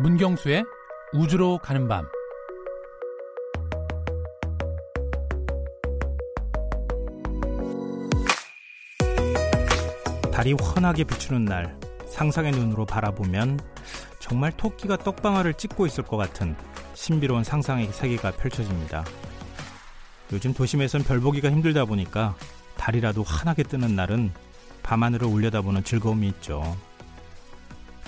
문경수의 우주로 가는 밤 달이 환하게 비추는 날 상상의 눈으로 바라보면 정말 토끼가 떡방아를 찍고 있을 것 같은 신비로운 상상의 세계가 펼쳐집니다. 요즘 도심에선 별 보기가 힘들다 보니까 달이라도 환하게 뜨는 날은 밤하늘을 올려다보는 즐거움이 있죠.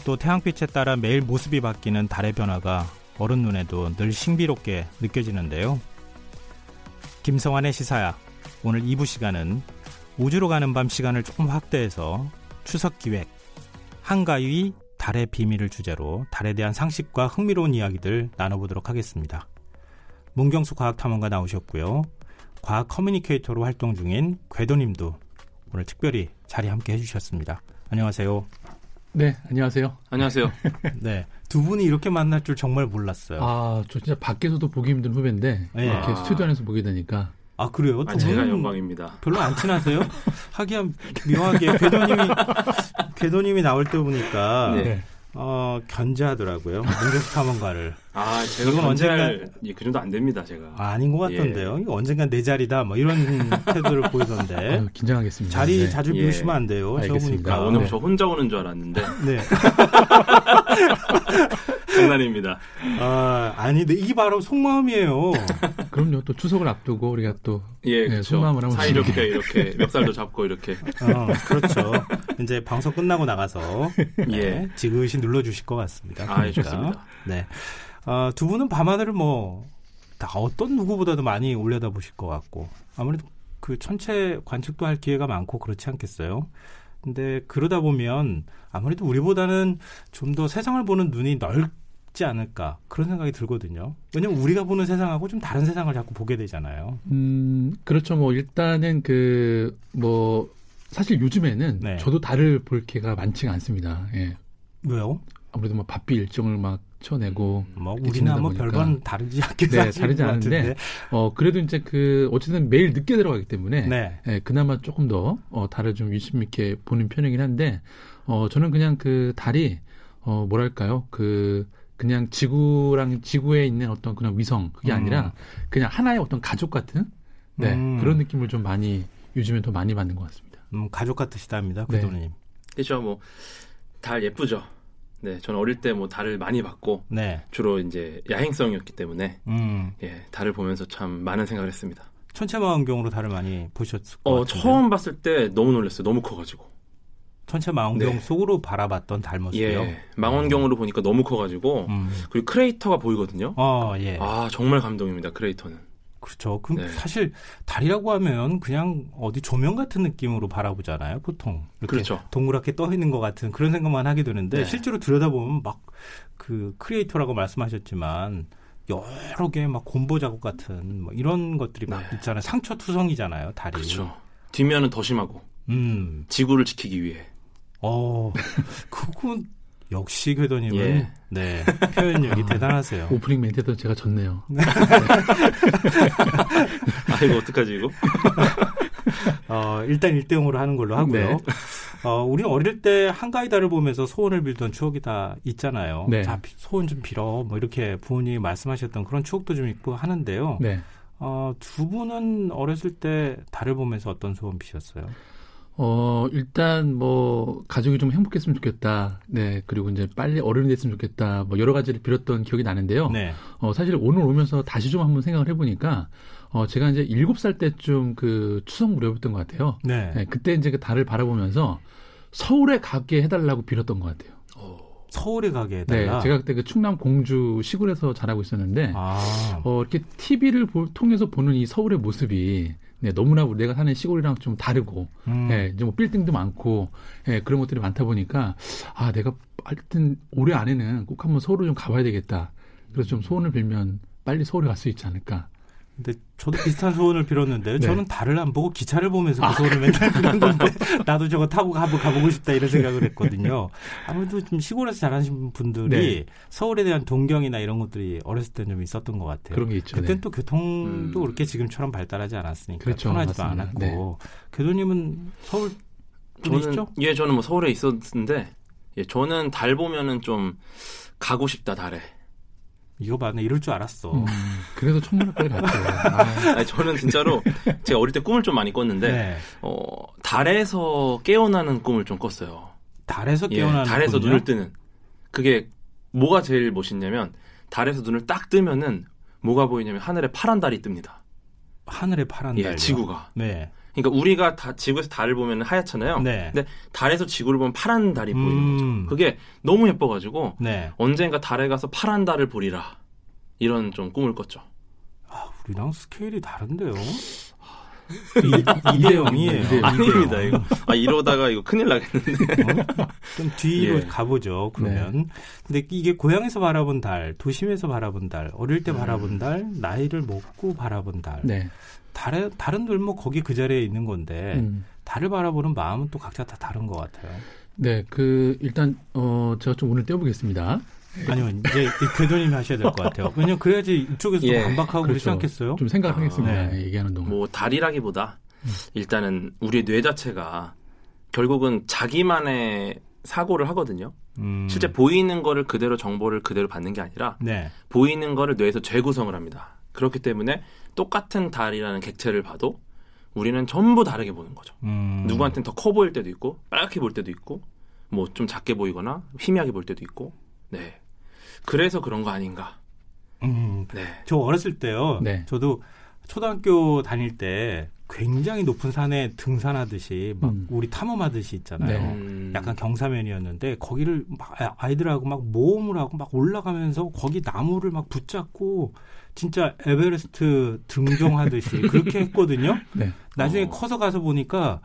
또 태양빛에 따라 매일 모습이 바뀌는 달의 변화가 어른 눈에도 늘 신비롭게 느껴지는데요. 김성환의 시사야. 오늘 2부 시간은 우주로 가는 밤 시간을 조금 확대해서 추석 기획 한가위 달의 비밀을 주제로 달에 대한 상식과 흥미로운 이야기들 나눠보도록 하겠습니다. 문경수 과학탐험가 나오셨고요. 과학 커뮤니케이터로 활동 중인 궤도님도 오늘 특별히 자리 함께 해주셨습니다. 안녕하세요. 네, 안녕하세요. 안녕하세요. 네, 두 분이 이렇게 만날 줄 정말 몰랐어요. 아, 저 진짜 밖에서도 보기 힘든 후배인데 네. 이렇게 아. 스튜디오 안에서 보게 되니까 아 그래요? 아, 두 제가 영광입니다. 별로 안 친하세요? 하기야 묘하게 궤도님이 궤도님이 나올 때 보니까 네. 어 견제하더라고요. 탐험가를 아, 제가 이건 언제할 예, 그 정도 안 됩니다, 제가. 아, 아닌 것 같던데요. 예. 이거 언젠간 내 자리다 뭐 이런 태도를 보이던데 아유, 긴장하겠습니다. 자리 네. 자주 예. 비우시면 안 돼요. 저 알겠습니다. 아, 보니까 오늘 네. 저 혼자 오는 줄 알았는데 네. 장난입니다. 아, 아니, 근데 이게 바로 속마음이에요. 그럼요. 또 추석을 앞두고 우리가 또 예, 네. 속마음을 한번 사이좋게. 이렇게 멱살도 잡고 이렇게 어, 그렇죠. 이제 방송 끝나고 나가서 네, 예. 지그시 눌러 주실 것 같습니다. 아, 그러니까. 좋습니다. 네. 어, 두 분은 밤하늘을 뭐, 다 어떤 누구보다도 많이 올려다 보실 것 같고, 아무래도 그 천체 관측도 할 기회가 많고 그렇지 않겠어요? 근데 그러다 보면 아무래도 우리보다는 좀 더 세상을 보는 눈이 넓 지 않을까 그런 생각이 들거든요. 왜냐면 우리가 보는 세상하고 좀 다른 세상을 자꾸 보게 되잖아요. 음, 그렇죠. 뭐 일단은 그 뭐 사실 요즘에는 네. 저도 달을 볼 기회가 많지가 않습니다. 예. 왜요? 아무래도 뭐 바삐 일정을 막 쳐내고 뭐 이렇게 우리나 뭐 보니까. 별건 다르지 않게 네, 다르지 것 않은데. 어 그래도 이제 그 어쨌든 매일 늦게 들어가기 때문에 네. 예, 그나마 조금 더 어, 달을 좀 유심 있게 보는 편이긴 한데 어 저는 그냥 그 달이 어 뭐랄까요 그 그냥 지구랑 지구에 있는 어떤 그런 위성 그게 음. 아니라 그냥 하나의 어떤 가족 같은 네 음. 그런 느낌을 좀 많이 요즘에 더 많이 받는 것 같습니다. 음, 가족 같으시답니다, 네. 구도님. 그렇죠. 뭐 달 예쁘죠. 네, 저는 어릴 때 뭐 달을 많이 봤고 네. 주로 이제 야행성이었기 때문에 음. 예, 달을 보면서 참 많은 생각을 했습니다. 천체망원경으로 달을 많이 보셨을 것 어, 같은데. 처음 봤을 때 너무 놀랐어요. 너무 커가지고. 천체 망원경 네. 속으로 바라봤던 달 모습이요. 예, 망원경으로 보니까 너무 커가지고 음. 그리고 크레이터가 보이거든요. 어, 예. 아 정말 감동입니다. 크레이터는. 그렇죠. 그 네. 사실 달이라고 하면 그냥 어디 조명 같은 느낌으로 바라보잖아요. 보통 이렇게 그렇죠. 동그랗게 떠 있는 것 같은 그런 생각만 하게 되는데 네. 실제로 들여다보면 막 그 크레이터라고 말씀하셨지만 여러 개 막 곰보 작업 같은 뭐 이런 것들이 막 네. 있잖아요. 상처 투성이잖아요. 달이. 그렇죠. 뒷면은 더 심하고 음. 지구를 지키기 위해. 어. 그건 역시 궤도님은 예. 네 표현력이 아. 대단하세요. 오프닝 멘트도 제가 졌네요. 아 이거 어떡하지 이거? 어, 일단 1대0으로 하는 걸로 하고요. 네. 어, 우리는 어릴 때 한가위다를 보면서 소원을 빌던 추억이 다 있잖아요. 네. 자, 비- 소원 좀 빌어. 뭐 이렇게 부모님이 말씀하셨던 그런 추억도 좀 있고 하는데요. 네. 어, 두 분은 어렸을 때 달을 보면서 어떤 소원 비셨어요? 어, 일단 뭐 가족이 좀 행복했으면 좋겠다. 네. 그리고 이제 빨리 어른이 됐으면 좋겠다. 뭐 여러 가지를 빌었던 기억이 나는데요. 네. 어, 사실 오늘 오면서 다시 좀 한번 생각을 해 보니까, 어, 제가 이제 일곱 살 때쯤 그 추석 무렵이었던 것 같아요. 네. 네, 그때 이제 그 달을 바라보면서 서울에 가게 해 달라고 빌었던 것 같아요. 서울에 가게 네, 해달라. 제가 그때 그 충남 공주 시골에서 자라고 있었는데, 아, 어, 이렇게 TV를 통해서 보는 이 서울의 모습이 네, 너무나 우리 내가 사는 시골이랑 좀 다르고, 음. 예, 이제 뭐 빌딩도 많고, 예, 그런 것들이 많다 보니까, 아, 내가 하여튼 올해 안에는 꼭 한번 서울을 좀 가봐야 되겠다. 그래서 좀 소원을 빌면 빨리 서울에 갈 수 있지 않을까. 근데 저도 비슷한 소원을 빌었는데요. 네. 저는 달을 안 보고 기차를 보면서 그 소원을 맨날 빌었는데 나도 저거 타고 가보, 가보고 싶다 이런 생각을 했거든요. 아무래도 좀 시골에서 자라신 분들이 네. 서울에 대한 동경이나 이런 것들이 어렸을 때좀 있었던 것 같아요. 그런 게 있죠. 그땐 네. 또 교통도 음. 그렇게 지금처럼 발달하지 않았으니까 그렇죠. 편하지도 맞습니다. 않았고 네. 교도님은 서울 분이시죠? 예 저는 뭐 서울에 있었는데 예 저는 달 보면은 좀 가고 싶다 달에. 이거 봤네. 이럴 줄 알았어. 음, 그래서 천문학과에 갔죠. 아, 아니, 저는 진짜로 제가 어릴 때 꿈을 좀 많이 꿨는데 네. 어, 달에서 깨어나는 꿈을 좀 꿨어요. 달에서 예, 깨어나는 달에서 꿈이요? 눈을 뜨는. 그게 뭐가 제일 멋있냐면 달에서 눈을 딱 뜨면은 뭐가 보이냐면 하늘에 파란 달이 뜹니다. 하늘에 파란 예, 달이요? 지구가. 네. 그러니까 우리가 다 지구에서 달을 보면 하얗잖아요. 네. 근데 달에서 지구를 보면 파란 달이 보이는 음. 거죠. 그게 너무 예뻐가지고 네. 언젠가 달에 가서 파란 달을 보리라 이런 좀 꿈을 꿨죠. 아, 우리랑 스케일이 다른데요. 이- 이대형이에요. 이대형. 아닙니다 이거. 아 이러다가 이거 큰일 나겠는데. 어? 좀 뒤로 예. 가보죠. 그러면. 근데 이게 고향에서 바라본 달, 도심에서 바라본 달, 어릴 때 바라본 달, 나이를 먹고 바라본 달. 네. 달은 다른 들뭐 거기 그 자리에 있는 건데 음. 달을 바라보는 마음은 또 각자 다 다른 것 같아요. 네, 그 일단 어 제가 좀 오늘 떼어보겠습니다. 아니면 이제 이 궤도님이 하셔야 될 것 같아요. 왜냐면 그래야지 이쪽에서 예, 반박하고 그렇지 그렇죠. 않겠어요? 좀 생각하겠습니다. 아, 네. 얘기하는 동안. 뭐 달이라기보다 일단은 우리의 뇌 자체가 결국은 자기만의 사고를 하거든요. 음, 실제 보이는 거를 그대로 정보를 그대로 받는 게 아니라 네. 보이는 거를 뇌에서 재구성을 합니다. 그렇기 때문에 똑같은 달이라는 객체를 봐도 우리는 전부 다르게 보는 거죠. 음, 누구한테는 더 커 보일 때도 있고 빨갛게 보일 때도 있고 뭐 좀 작게 보이거나 희미하게 보일 때도 있고 네 그래서 그런 거 아닌가 음, 네 저 어렸을 때요. 네. 저도 초등학교 다닐 때 굉장히 높은 산에 등산하듯이 막 음. 우리 탐험하듯이 있잖아요. 네. 음, 약간 경사면이었는데 거기를 막 아- 아이들하고 막 모험을 하고 막 올라가면서 거기 나무를 막 붙잡고 진짜 에베레스트 등정하듯이 그렇게 했거든요. 네. 나중에 어. 커서 가서 보니까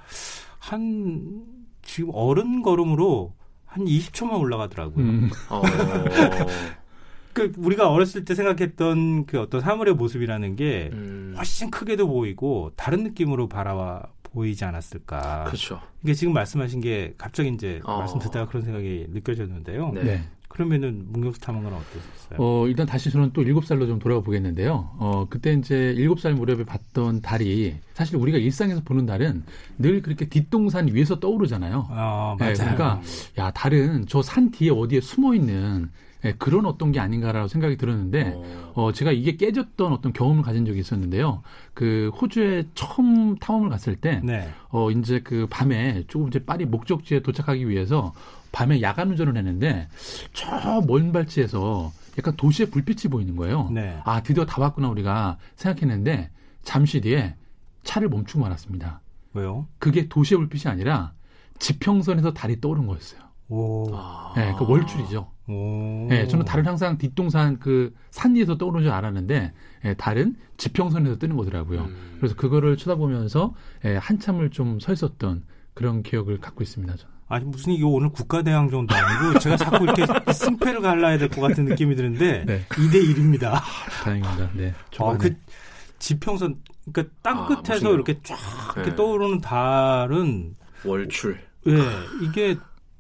한 지금 어른 걸음으로 한 20초만 올라가더라고요. 음. 어, 그 우리가 어렸을 때 생각했던 그 어떤 사물의 모습이라는 게 음, 훨씬 크게도 보이고 다른 느낌으로 바라와 보이지 않았을까. 그렇죠 이게 지금 말씀하신 게 갑자기 이제 어. 말씀 듣다가 그런 생각이 느껴졌는데요. 네. 네. 그러면은 문경수 탐험가는 어떠셨어요? 어, 일단 다시 저는 또 일곱 살로 좀 돌아가 보겠는데요. 어, 그때 이제 일곱 살 무렵에 봤던 달이 사실 우리가 일상에서 보는 달은 늘 그렇게 뒷동산 위에서 떠오르잖아요. 아, 네, 맞아요. 그러니까 야, 달은 저 산 뒤에 어디에 숨어 있는 예, 그런 어떤 게 아닌가라고 생각이 들었는데 어, 어, 제가 이게 깨졌던 어떤 경험을 가진 적이 있었는데요. 그 호주에 처음 탐험을 갔을 때 네. 어, 이제 그 밤에 조금 이제 빨리 목적지에 도착하기 위해서 밤에 야간 운전을 했는데 저 먼 발치에서 약간 도시의 불빛이 보이는 거예요. 네. 아, 드디어 다 왔구나 우리가 생각했는데 잠시 뒤에 차를 멈추고 말았습니다. 왜요? 그게 도시의 불빛이 아니라 지평선에서 달이 떠오른 거였어요. 오. 아, 예, 그 월출이죠. 오. 예, 저는 달은 항상 뒷동산 그 산 위에서 떠오르는 줄 알았는데 예, 달은 지평선에서 뜨는 거더라고요. 음, 그래서 그거를 쳐다보면서 예, 한참을 좀 서 있었던 그런 기억을 갖고 있습니다. 저는. 아니 무슨 이거 오늘 국가대항 정도 아니고 제가 자꾸 이렇게 승패를 갈라야 될 것 같은 느낌이 드는데 네. 2대 1입니다. 다행입니다. 네. 아. 그 지평선 그러니까 땅 아, 끝에서 멋있네요. 이렇게 쫙 이렇게 네. 떠오르는 달은 월출 예, 이게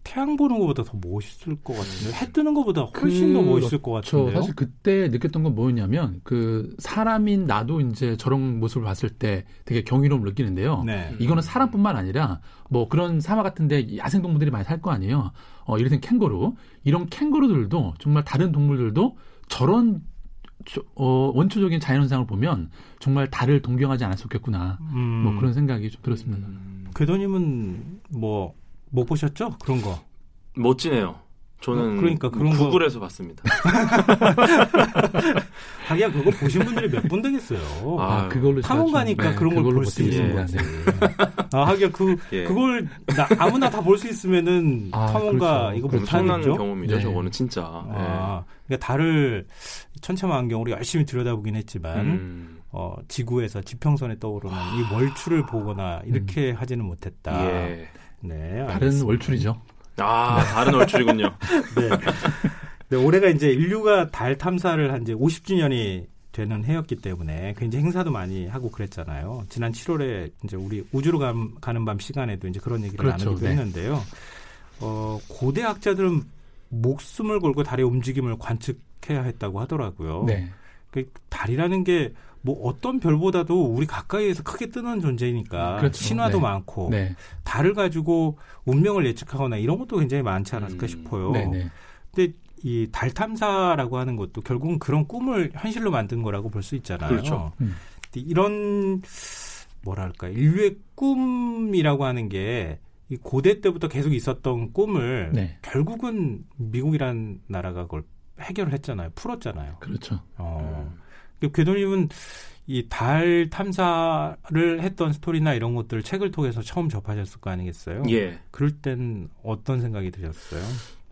태양 보는 것보다 더 멋있을 것 같은데 해 뜨는 것보다 훨씬 더 멋있을 것저 같은데요. 사실 그때 느꼈던 건 뭐였냐면 그 사람인 나도 이제 저런 모습을 봤을 때 되게 경이로움을 느끼는데요. 네. 이거는 사람뿐만 아니라 뭐 그런 사막 같은데 야생 동물들이 많이 살 거 아니에요. 어, 이를테면 캥거루 이런 캥거루들도 정말 다른 동물들도 저런 저- 어, 원초적인 자연현상을 보면 정말 달을 동경하지 않았었겠구나. 음, 뭐 그런 생각이 좀 들었습니다. 음, 궤도님은 뭐 못 보셨죠? 그런 거. 멋지네요. 저는 어, 그러니까 그런 거- 구글에서 봤습니다. 하기야 그거 보신 분들이 몇 분 되겠어요. 아, 아유, 그걸로 제가 탐험 좀, 가니까 네, 그런 걸 볼 수. 있는 거지. 네. 아, 하기야 그 예. 그걸 나- 아무나 다 볼 수 있으면은 아, 탐험가 그렇죠. 이거 엄청난 못하겠죠. 경험이죠. 네. 저거는 진짜. 아, 그러니까 달을 천체만경으로 열심히 들여다보긴 네. 했지만 음, 어, 지구에서 지평선에 떠오르는 이 월출을 보거나 이렇게 하지는 못했다. 예. 네, 다른 알겠습니다. 월출이죠. 아 다른 월출이군요. 네. 네, 올해가 이제 인류가 달 탐사를 한 이제 50주년이 되는 해였기 때문에 굉장히 행사도 많이 하고 그랬잖아요. 지난 7월에 이제 우리 우주로 감- 가는 밤 시간에도 이제 그런 얘기를 그렇죠. 나누기도 네. 했는데요. 어, 고대 학자들은 목숨을 걸고 달의 움직임을 관측해야 했다고 하더라고요. 네. 그 달이라는 게 뭐 어떤 별보다도 우리 가까이에서 크게 뜨는 존재니까 그렇죠. 신화도 네. 많고 네. 달을 가지고 운명을 예측하거나 이런 것도 굉장히 많지 않았을까 음. 싶어요. 네. 네. 근데 이 달 탐사라고 하는 것도 결국은 그런 꿈을 현실로 만든 거라고 볼 수 있잖아요. 그렇죠. 음. 이런 뭐랄까 인류의 꿈이라고 하는 게 이 고대 때부터 계속 있었던 꿈을 네. 결국은 미국이란 나라가 그걸 해결을 했잖아요. 풀었잖아요. 그렇죠. 어. 그 궤도님은 이 달 탐사를 했던 스토리나 이런 것들 책을 통해서 처음 접하셨을 거 아니겠어요? 예. 그럴 땐 어떤 생각이 드셨어요?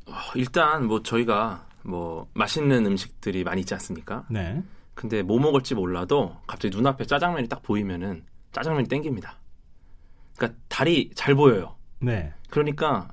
어, 일단 뭐 저희가 뭐 맛있는 음식들이 많이 있지 않습니까? 네. 근데 뭐 먹을지 몰라도 갑자기 눈앞에 짜장면이 딱 보이면은 짜장면이 땡깁니다. 그러니까 달이 잘 보여요. 네. 그러니까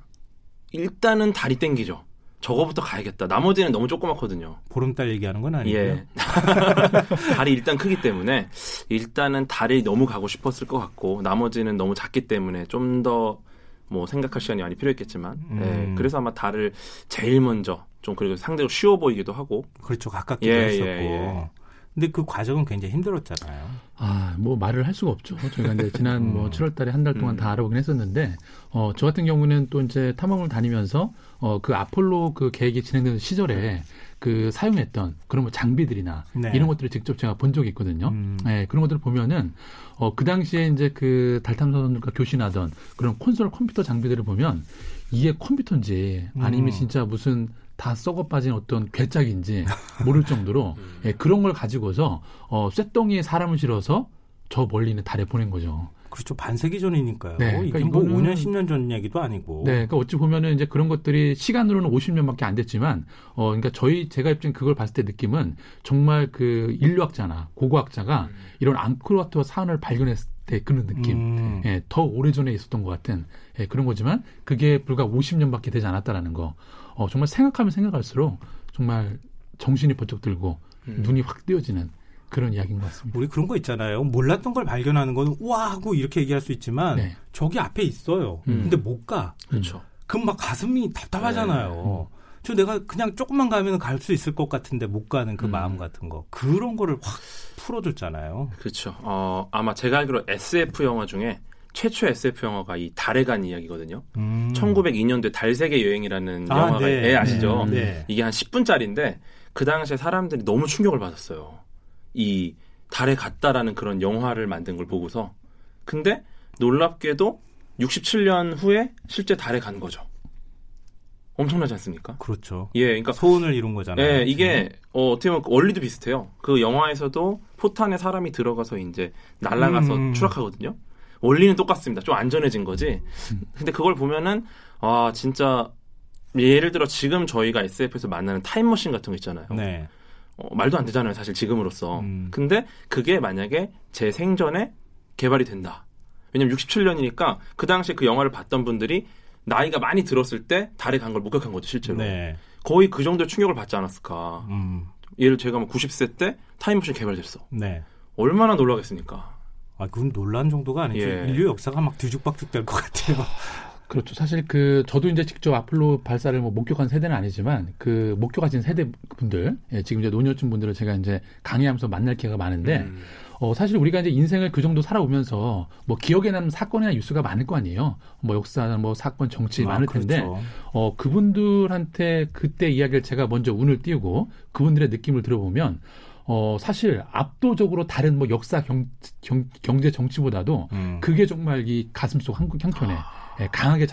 일단은 달이 땡기죠. 저거부터 가야겠다. 나머지는 너무 조그맣거든요. 보름달 얘기하는 건 아니고요. 예. 달이 일단 크기 때문에 일단은 달이 너무 가고 싶었을 것 같고 나머지는 너무 작기 때문에 좀 더 뭐 생각할 시간이 많이 필요했겠지만 음. 예. 그래서 아마 달을 제일 먼저 좀 그리고 상대적으로 쉬워 보이기도 하고 그렇죠. 가깝기도 예, 했었고. 예, 예. 근데 그 과정은 굉장히 힘들었잖아요. 아, 뭐 말을 할 수가 없죠. 저희가 이제 지난 음. 뭐 7월 달에 한 달 동안 음. 다 알아보긴 했었는데, 어, 저 같은 경우는 또 이제 탐험을 다니면서, 어, 그 아폴로 그 계획이 진행되는 시절에 그 사용했던 그런 뭐 장비들이나 네. 이런 것들을 직접 제가 본 적이 있거든요. 음. 예, 그런 것들을 보면은, 어, 그 당시에 이제 그 달탐사선들과 교신하던 그런 콘솔 컴퓨터 장비들을 보면 이게 컴퓨터인지 아니면 음. 진짜 무슨 다 썩어 빠진 어떤 괴짝인지 모를 정도로 음. 예, 그런 걸 가지고서 어, 쇳덩이에 사람을 실어서 저 멀리는 달에 보낸 거죠. 그렇죠. 반세기 전이니까요. 네, 이게 그러니까 뭐 이거는- 5년, 10년 전 얘기도 아니고. 네, 그러니까 어찌 보면은 이제 그런 것들이 시간으로는 50년밖에 안 됐지만, 어, 그러니까 저희 제가 입증 그걸 봤을 때 느낌은 정말 그 인류학자나 고고학자가 이런 앙코르와트 사안을 발견했을 때 그런 느낌, 음. 예, 더 오래 전에 있었던 것 같은 예, 그런 거지만 그게 불과 50년밖에 되지 않았다라는 거, 어, 정말 생각하면 생각할수록 정말 정신이 번쩍 들고 음. 눈이 확 띄어지는 그런 이야기인 것 같습니다. 우리 그런 거 있잖아요. 몰랐던 걸 발견하는 거는 와 하고 이렇게 얘기할 수 있지만 네. 저기 앞에 있어요. 음. 근데 못 가. 그렇죠. 그럼 막 가슴이 답답하잖아요. 네. 저 내가 그냥 조금만 가면 갈 수 있을 것 같은데 못 가는 그 음. 마음 같은 거. 그런 거를 확 풀어줬잖아요. 그렇죠. 어, 아마 제가 알기로 SF 영화 중에 최초 SF 영화가 이 달에 간 이야기거든요. 음. 1902년도에 달 세계 여행이라는 아, 영화가 네. 예, 아시죠? 음. 네. 이게 한 10분짜리인데 그 당시에 사람들이 너무 충격을 받았어요. 이 달에 갔다라는 그런 영화를 만든 걸 보고서. 근데 놀랍게도 67년 후에 실제 달에 간 거죠. 엄청나지 않습니까? 그렇죠. 예, 그러니까 소원을 이룬 거잖아요. 예, 이게 어, 어떻게 보면 원리도 비슷해요. 그 영화에서도 포탄에 사람이 들어가서 이제 날아가서 음. 추락하거든요. 원리는 똑같습니다. 좀 안전해진 거지. 근데 그걸 보면은 아 진짜 예를 들어 지금 저희가 SF에서 만나는 타임머신 같은 거 있잖아요. 네. 어, 말도 안 되잖아요, 사실 지금으로서. 음. 근데 그게 만약에 제 생전에 개발이 된다. 왜냐면 67년이니까 그 당시에 그 영화를 봤던 분들이 나이가 많이 들었을 때 달에 간 걸 목격한 거죠, 실제로. 네. 거의 그 정도의 충격을 받지 않았을까. 음. 예를 제가 뭐 90세 때 타임머신 개발됐어. 네. 얼마나 놀라겠습니까? 아, 그건 놀란 정도가 아니죠. 예. 인류 역사가 막 뒤죽박죽 될 것 같아요. 그렇죠. 사실 그 저도 이제 직접 아폴로 발사를 뭐 목격한 세대는 아니지만 그 목격하신 세대 분들, 예, 지금 이제 노년층 분들을 제가 이제 강의하면서 만날 기회가 많은데, 음. 어, 사실 우리가 이제 인생을 그 정도 살아오면서 뭐 기억에 남는 사건이나 뉴스가 많을 거 아니에요. 뭐 역사, 뭐 사건, 정치 아, 많을 텐데, 그렇죠. 어, 그분들한테 그때 이야기를 제가 먼저 운을 띄우고 그분들의 느낌을 들어보면, 어, 사실 압도적으로 다른 뭐 역사 경, 경, 경제 정치보다도 음. 그게 정말 이 가슴 속 한국 형편에 예, 강하게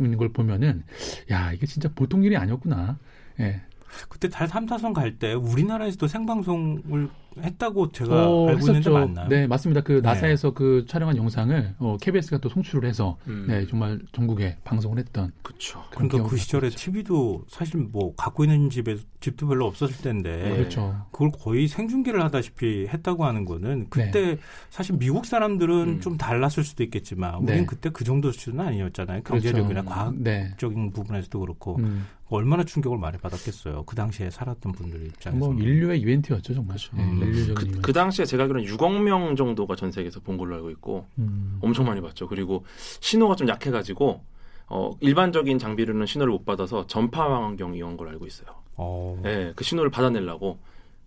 있는 걸 보면은 야 이게 진짜 보통 일이 아니었구나. 예. 그때 달 3타선 갈 때 우리나라에서도 생방송을 했다고 제가 어, 알고 있는데 했었죠. 맞나요? 네 맞습니다. 그 나사에서 그 촬영한 영상을 어, KBS가 또 송출을 해서 음. 네 정말 전국에 방송을 했던 그쵸. 그런 그러니까 그 시절에 있죠. TV도 사실 뭐 갖고 있는 집에 집도 별로 없었을 텐데 네. 그렇죠. 그걸 거의 생중계를 하다시피 했다고 하는 거는 그때 사실 미국 사람들은 음. 좀 달랐을 수도 있겠지만 우리는 네. 그때 그 정도 수준은 아니었잖아요. 그렇죠. 경제력이나 네. 과학적인 부분에서도 그렇고 음, 얼마나 충격을 많이 받았겠어요. 그 당시에 살았던 분들 입장에서. 뭐 인류의 이벤트였죠 정말. 예, 음. 인류적인 그, 이벤트. 그 당시에 제가 알기로는 6억 명 정도가 전 세계에서 본 걸로 알고 있고 음. 엄청 많이 봤죠. 그리고 신호가 좀 약해가지고 어, 일반적인 장비로는 신호를 못 받아서 전파 망원경 이용한 걸로 알고 있어요. 어. 예, 그 신호를 받아내려고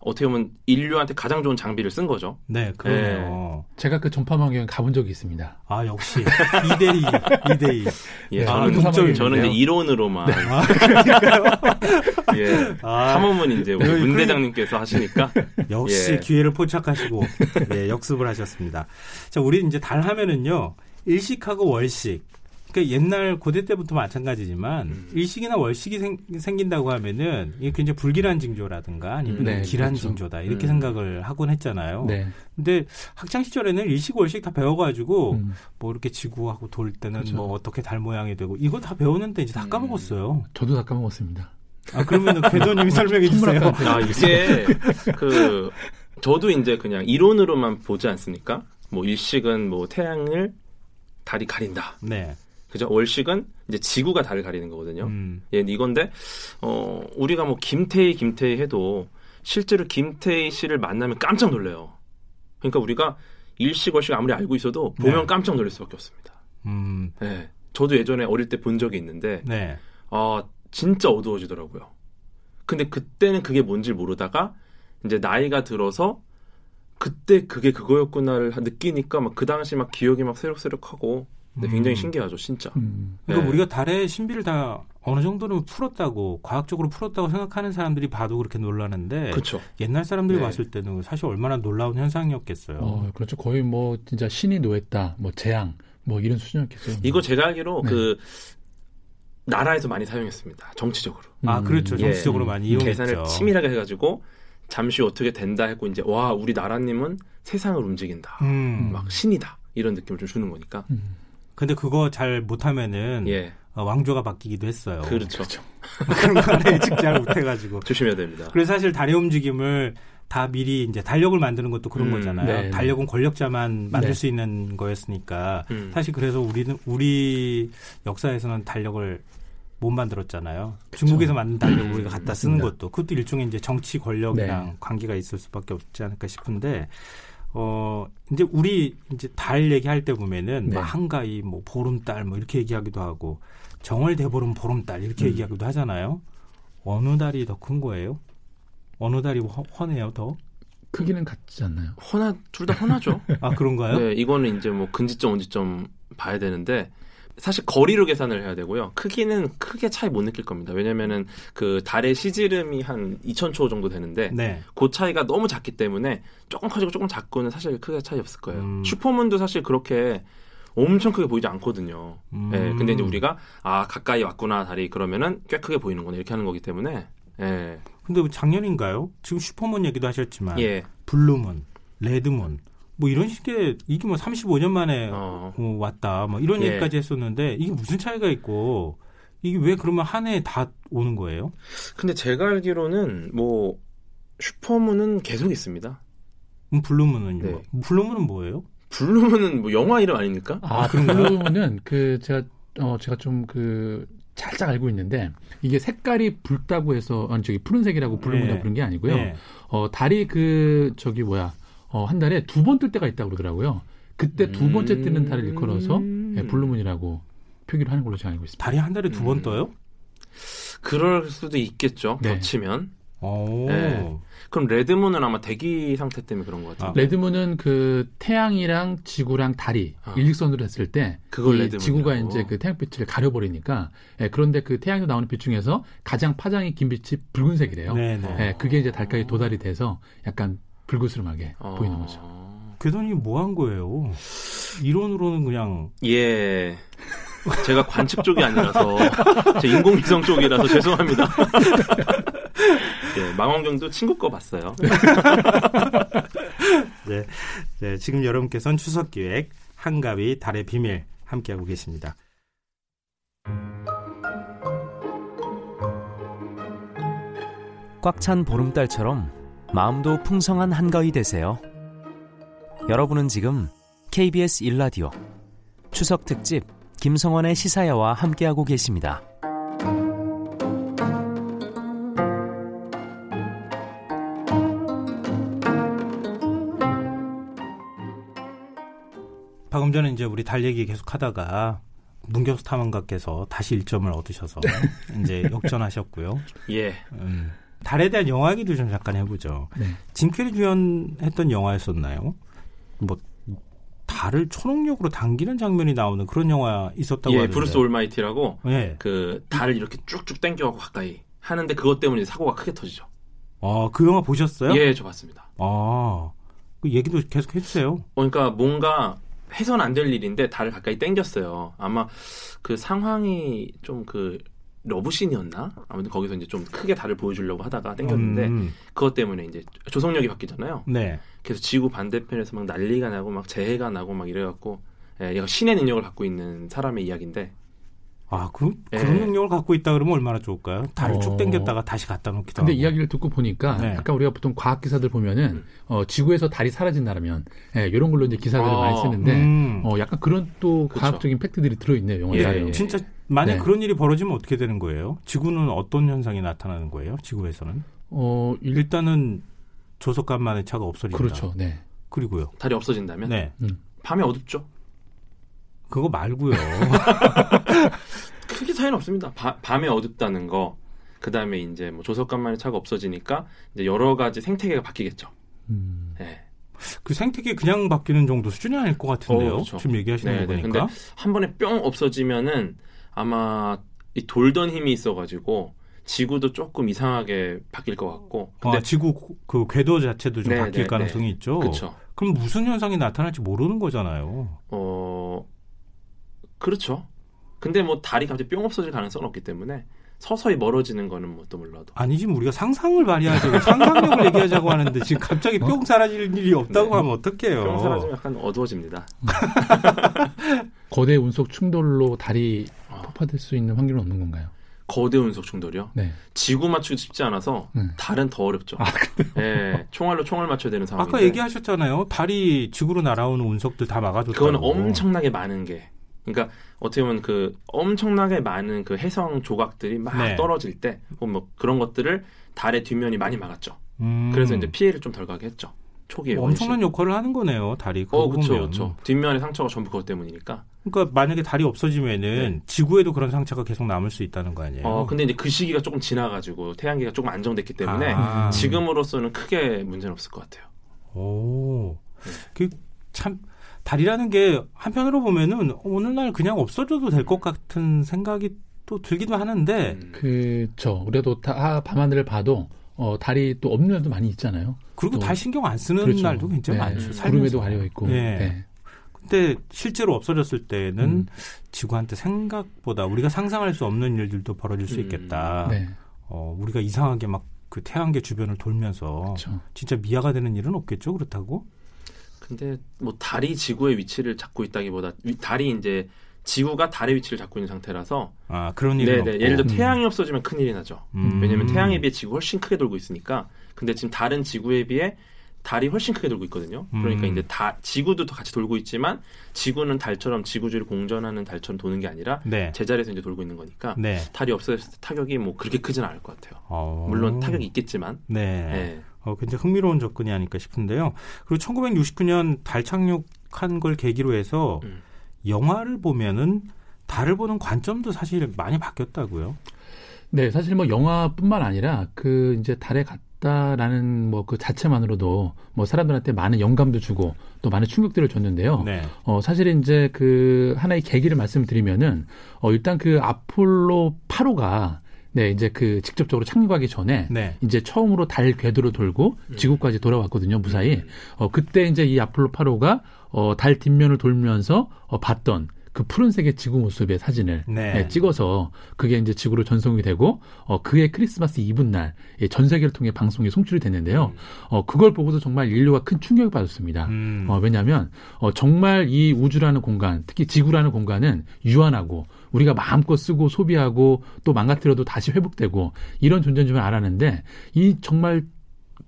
어떻게 보면 인류한테 가장 좋은 장비를 쓴 거죠. 네, 그러네요. 제가 그 전파망경 가본 적이 있습니다. 아, 역시 2대2, 2대2. 예, 네, 아, 저는. 저는 이제 이론으로만 아, 그러니까요. 예, 아, 탐험은 이제 우리 여기 문 그래- 대장님께서 하시니까 역시 예. 기회를 포착하시고 예, 역습을 하셨습니다. 자, 우리 이제 달 하면은요. 일식하고 월식. 그러니까 옛날 고대 때부터 마찬가지지만 음. 일식이나 월식이 생, 생긴다고 하면은 이게 굉장히 불길한 징조라든가 아니면 음, 네, 길한 그렇죠. 징조다 이렇게 음. 생각을 하곤 했잖아요. 네. 근데 학창 시절에는 일식 월식 다 배워가지고 음, 뭐 이렇게 지구하고 돌 때는 그렇죠. 뭐 어떻게 달 모양이 되고 이거 다 배웠는데 이제 다 음. 까먹었어요. 저도 다 까먹었습니다. 아 그러면은 궤도님이 설명해 주세요. 아 이게 그 저도 이제 그냥 이론으로만 보지 않습니까? 뭐 일식은 뭐 태양을 달이 가린다. 네. 그죠? 월식은 이제 지구가 달을 가리는 거거든요. 음. 예, 이건데 어 우리가 뭐 김태희 김태희 해도 실제로 김태희 씨를 만나면 깜짝 놀래요. 그러니까 우리가 일식 월식 아무리 알고 있어도 보면 네. 깜짝 놀랄 수밖에 없습니다. 음. 예. 저도 예전에 어릴 때 본 적이 있는데 네. 아 진짜 어두워지더라고요. 근데 그때는 그게 뭔지 모르다가 이제 나이가 들어서 그때 그게 그거였구나를 느끼니까 막 그 당시 막 기억이 막 새록새록하고 근데 굉장히 음. 신기하죠, 진짜. 음, 그러니까 네. 우리가 달의 신비를 다 어느 정도는 풀었다고 과학적으로 풀었다고 생각하는 사람들이 봐도 그렇게 놀라는데 그렇죠. 옛날 사람들이 네. 봤을 때는 사실 얼마나 놀라운 현상이었겠어요. 어, 그렇죠. 거의 뭐 진짜 신이 노했다, 뭐 재앙, 뭐 이런 수준이었겠죠. 이거 제가 알기로 네. 그 나라에서 많이 사용했습니다. 정치적으로. 아 음, 그렇죠. 예. 정치적으로 많이 이용했죠. 계산을 치밀하게 해가지고 잠시 어떻게 된다 했고 이제 와 우리 나라님은 세상을 움직인다. 음. 막 신이다 이런 느낌을 좀 주는 거니까. 음, 근데 그거 잘 못하면은 예, 어, 왕조가 바뀌기도 했어요. 그렇죠. 그런 거 하나 예측 잘 못해가지고. 조심해야 됩니다. 그래서 사실 달의 움직임을 다 미리 이제 달력을 만드는 것도 그런 음, 거잖아요. 네, 달력은 권력자만 만들 네. 수 있는 거였으니까 음. 사실 그래서 우리는 우리 역사에서는 달력을 못 만들었잖아요. 중국에서 만든 달력을 우리가 갖다 쓰는. 것도 그것도 일종의 이제 정치 권력이랑 네. 관계가 있을 수밖에 없지 않을까 싶은데 어 이제 우리 이제 달 얘기할 때 보면은 네. 뭐 한가위 뭐 보름달 뭐 이렇게 얘기하기도 하고 정월 대보름 보름달 이렇게 음. 얘기하기도 하잖아요. 어느 달이 더 큰 거예요? 어느 달이 훤- 훤해요 더? 크기는 같지 않나요? 허나 둘 다 허나죠. 아 그런가요? 네, 이거는 이제 뭐 근지점 언지점 봐야 되는데 사실 거리로 계산을 해야 되고요. 크기는 크게 차이 못 느낄 겁니다. 왜냐면은 그 달의 시지름이 한 2,000초 정도 되는데 네. 그 차이가 너무 작기 때문에 조금 커지고 조금 작고는 사실 크게 차이 없을 거예요. 음. 슈퍼문도 사실 그렇게 엄청 크게 보이지 않거든요. 음. 예, 근데 이제 우리가 아 가까이 왔구나 달이 그러면은 꽤 크게 보이는구나 이렇게 하는 거기 때문에 예, 근데 뭐 작년인가요? 지금 슈퍼문 얘기도 하셨지만 예, 블루문, 레드문 뭐 이런 식의 이게 뭐 35년 만에 어, 어, 왔다 뭐 이런 예. 얘기까지 했었는데 이게 무슨 차이가 있고 이게 왜 그러면 한 해에 다 오는 거예요? 근데 제가 알기로는 뭐 슈퍼문은 계속 있습니다. 음, 블루문은요? 네. 블루문은 뭐예요? 블루문은 뭐 영화 이름 아닙니까? 아, 블루문은 그 제가 어 제가 좀그 살짝 알고 있는데 이게 색깔이 붉다고 해서 아니 저기 푸른색이라고 블루문이라고 네. 부른 게 아니고요. 네. 어 달이 그 저기 뭐야 어 한 달에 두 번 뜰 때가 있다고 그러더라고요. 그때 두 번째 뜨는 달을 일컬어서 음. 예, 블루문이라고 표기를 하는 걸로 제가 알고 있습니다. 달이 한 달에 두번 음. 떠요? 그럴 수도 있겠죠. 네. 겹치면. 오. 네. 그럼 레드문은 아마 대기 상태 때문에 그런 것 같아요. 아. 레드문은 그 태양이랑 지구랑 달이 아. 일직선으로 했을 때 그걸 이. 지구가 이제 그 태양빛을 가려버리니까 예, 그런데 그 태양에서 나오는 빛 중에서 가장 파장이 긴 빛이 붉은색이래요. 네네. 예, 그게 이제 달까지 도달이 돼서 약간 불그스름하게 어. 보이는 거죠. 궤도님 뭐한 거예요? 이론으로는 그냥 예. 제가 관측 쪽이 아니라서 제 인공위성 쪽이라서 죄송합니다. 예, 망원경도 친구 거 봤어요. 네, 네, 지금 여러분께서는 추석 기획 한가위 달의 비밀 함께하고 계십니다. 꽉 찬 보름달처럼 마음도 풍성한 한가위 되세요. 여러분은 지금 KBS 일라디오 추석 특집 김성원의 시사야와 함께하고 계십니다. 방금 전에 이제 우리 달 얘기 계속 하다가 문경수 탐험가께서 다시 1점을 얻으셔서 이제 역전하셨고요. 예. 음, 달에 대한 영화 얘기도 좀 잠깐 해보죠. 네. 짐 캐리 주연했던 영화였었나요? 뭐 달을 초능력으로 당기는 장면이 나오는 그런 영화 있었다고 예, 하는데. 브루스 올마이티라고 예. 그 달을 이렇게 쭉쭉 당겨가고 가까이 하는데 그것 때문에 사고가 크게 터지죠. 아, 그 영화 보셨어요? 예, 저 봤습니다. 아, 그 얘기도 계속 해주세요. 어, 그러니까 뭔가 해선 안 될 일인데 달을 가까이 당겼어요. 아마 그 상황이 좀그 러브씬이었나? 아무튼 거기서 이제 좀 크게 달을 보여주려고 하다가 당겼는데 음, 그것 때문에 이제 조성력이 바뀌잖아요. 네. 그래서 지구 반대편에서 막 난리가 나고 막 재해가 나고 막 이래갖고 예, 얘가 신의 능력을 갖고 있는 사람의 이야기인데 아, 그, 예. 그런 능력을 갖고 있다 그러면 얼마나 좋을까요? 달을 어. 쭉 당겼다가 다시 갖다 놓기도 근데 하고. 이야기를 듣고 보니까 네. 아까 우리가 보통 과학 기사들 보면은 음. 어, 지구에서 달이 사라진다면 예, 이런 걸로 이제 기사들을 어, 많이 쓰는데 음. 어, 약간 그런 또 그쵸. 과학적인 팩트들이 들어있네요 영화에. 예, 예. 진짜 만약 네. 그런 일이 벌어지면 어떻게 되는 거예요? 지구는 어떤 현상이 나타나는 거예요? 지구에서는 어, 일, 일단은 조석간만의 차가 없어진다. 그렇죠. 네. 그리고요. 달이 없어진다면 네, 밤에 어둡죠. 그거 말고요. 크게 차이는 없습니다. 바- 밤에 어둡다는 거, 그 다음에 이제 뭐 조석간만의 차가 없어지니까 이제 여러 가지 생태계가 바뀌겠죠. 음. 예. 그 생태계 그냥 바뀌는 정도 수준이 아닐 것 같은데요. 어, 그렇죠. 지금 얘기하시는 네, 거 네. 보니까. 한 번에 뿅 없어지면은 아마 이 돌던 힘이 있어가지고 지구도 조금 이상하게 바뀔 것 같고. 근데 아, 지구 그 궤도 자체도 좀 네, 바뀔 네, 가능성이 있죠. 그렇죠. 그럼 무슨 현상이 나타날지 모르는 거잖아요. 어 그렇죠. 근데 뭐 달이 갑자기 뿅 없어질 가능성은 없기 때문에 서서히 멀어지는 거는 뭐 또 몰라도. 아니 지금 우리가 상상을 발휘하자고 상상력을 얘기하자고 하는데 지금 갑자기 뿅 사라질 일이 없다고 네. 하면 어떡해요? 뿅 사라지면 약간 어두워집니다. 거대 운석 충돌로 달이 어. 폭파될 수 있는 확률은 없는 건가요? 거대 운석 충돌이요. 네. 지구 맞추기 쉽지 않아서 음. 달은 더 어렵죠. 아, 예, 총알로 총을 맞춰야 되는 상황인데. 아까 얘기하셨잖아요. 달이 지구로 날아오는 운석들 다 막아줬다고. 그거는 엄청나게 많은 게. 그러니까 어떻게 보면 그 엄청나게 많은 그 해성 조각들이 막 네. 떨어질 때, 뭐 그런 것들을 달의 뒷면이 많이 막았죠. 음. 그래서 이제 피해를 좀 덜 가게 했죠. 초기에 뭐. 엄청난 역할을 하는 거네요. 그거 어, 그렇죠, 보면. 그렇죠. 뒷면의 상처가 전부 그것 때문이니까. 그러니까 만약에 달이 없어지면은 지구에도 그런 상처가 계속 남을 수 있다는 거 아니에요? 네. 어, 근데 이제 그 시기가 조금 지나가지고 태양계가 조금 안정됐기 때문에 아. 지금으로서는 크게 문제는 없을 것 같아요. 오, 네. 그참 달이라는 게 한편으로 보면은 오늘날 그냥 없어져도 될 것 같은 생각이 또 들기도 하는데 음. 그죠. 우리도 다 밤하늘을 봐도 어, 달이 또 없는 날도 많이 있잖아요. 그리고 또- 달 신경 안 쓰는 그렇죠. 날도 굉장히 네. 많죠. 음. 살면서. 구름에도 가려 있고. 예. 네. 근데 실제로 없어졌을 때는 음. 지구한테 생각보다 우리가 상상할 수 없는 일들도 벌어질 수 음. 있겠다. 네. 어, 우리가 이상하게 막 그 태양계 주변을 돌면서 그렇죠. 진짜 미아가 되는 일은 없겠죠. 그렇다고? 근데 뭐 달이 지구의 위치를 잡고 있다기보다 위- 달이 이제 지구가 달의 위치를 잡고 있는 상태라서 아 그런 일은 네네 없고. 예를 들어 음. 태양이 없어지면 큰 일이 나죠. 음. 왜냐하면 태양에 비해 지구 훨씬 크게 돌고 있으니까. 근데 지금 달은 지구에 비해 달이 훨씬 크게 돌고 있거든요. 그러니까 음. 이제 다 지구도 더 같이 돌고 있지만 지구는 달처럼 지구주를 공전하는 달처럼 도는 게 아니라 네. 제자리에서 이제 돌고 있는 거니까 네. 달이 없어졌을 때 타격이 뭐 그렇게 크지는 않을 것 같아요. 어. 물론 타격이 있겠지만. 네. 네. 어, 굉장히 흥미로운 접근이 아닐까 싶은데요. 그리고 1969년 달 착륙한 걸 계기로 해서 음. 영화를 보면은 달을 보는 관점도 사실 많이 바뀌었다고요. 네, 사실 뭐 영화뿐만 아니라 그 이제 달에 갔다라는 뭐 그 자체만으로도 뭐 사람들한테 많은 영감도 주고 또 많은 충격들을 줬는데요. 네. 어, 사실 이제 그 하나의 계기를 말씀드리면은 어, 일단 그 아폴로 8호가 네, 이제 그 직접적으로 착륙하기 전에 네. 이제 처음으로 달 궤도를 돌고 음. 지구까지 돌아왔거든요, 무사히. 어, 그때 이제 이 아폴로 8호가 어, 달 뒷면을 돌면서 어, 봤던 그 푸른색의 지구 모습의 사진을 네. 예, 찍어서 그게 이제 지구로 전송이 되고 어, 그해 크리스마스 이브날 예, 전 세계를 통해 방송이 송출이 됐는데요. 어, 그걸 보고도 정말 인류가 큰 충격을 받았습니다. 음. 어, 왜냐하면 어, 정말 이 우주라는 공간, 특히 지구라는 공간은 유한하고 우리가 마음껏 쓰고 소비하고 또 망가뜨려도 다시 회복되고 이런 존재인 줄 알았는데 이 정말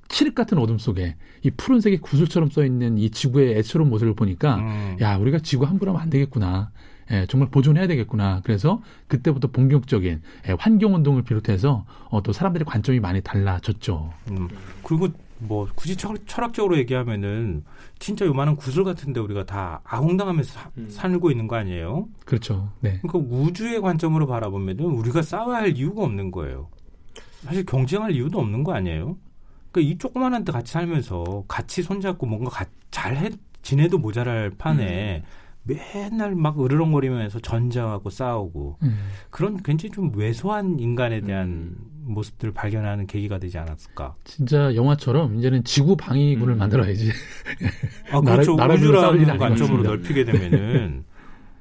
칠흑 같은 어둠 속에 이 푸른색의 구슬처럼 써 있는 이 지구의 애처로운 모습을 보니까 음. 야 우리가 지구 함부로 하면 안 되겠구나. 예, 정말 보존해야 되겠구나. 그래서 그때부터 본격적인 예, 환경 운동을 비롯해서 어, 또 사람들의 관점이 많이 달라졌죠. 음. 그리고 뭐 굳이 철, 철학적으로 얘기하면은 진짜 요만한 구슬 같은데 우리가 다 아웅당하면서 사- 음. 살고 있는 거 아니에요? 그렇죠. 네. 그러니까 우주의 관점으로 바라보면은 우리가 싸워야 할 이유가 없는 거예요. 사실 경쟁할 이유도 없는 거 아니에요? 그러니까 이 조그만한 데 같이 살면서 같이 손잡고 뭔가 가, 잘 해, 지내도 모자랄 판에 맨날 막 으르렁거리면서 전쟁하고 싸우고 음. 그런 굉장히 좀 왜소한 인간에 대한 음. 모습들을 발견하는 계기가 되지 않았을까? 진짜 영화처럼 이제는 지구 방위군을 음. 만들어야지. 아, 그렇죠. 우주라는 관점으로. 넓히게 되면은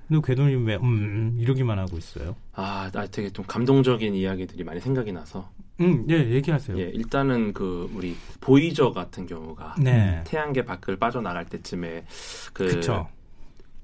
근데 궤도님 왜 음, 음, 이러기만 하고 있어요? 아, 나 되게 좀 감동적인 이야기들이 많이 생각이 나서. 음, 예, 얘기하세요. 예, 일단은 그 우리 보이저 같은 경우가 네. 태양계 밖을 빠져나갈 때쯤에 그 그렇죠.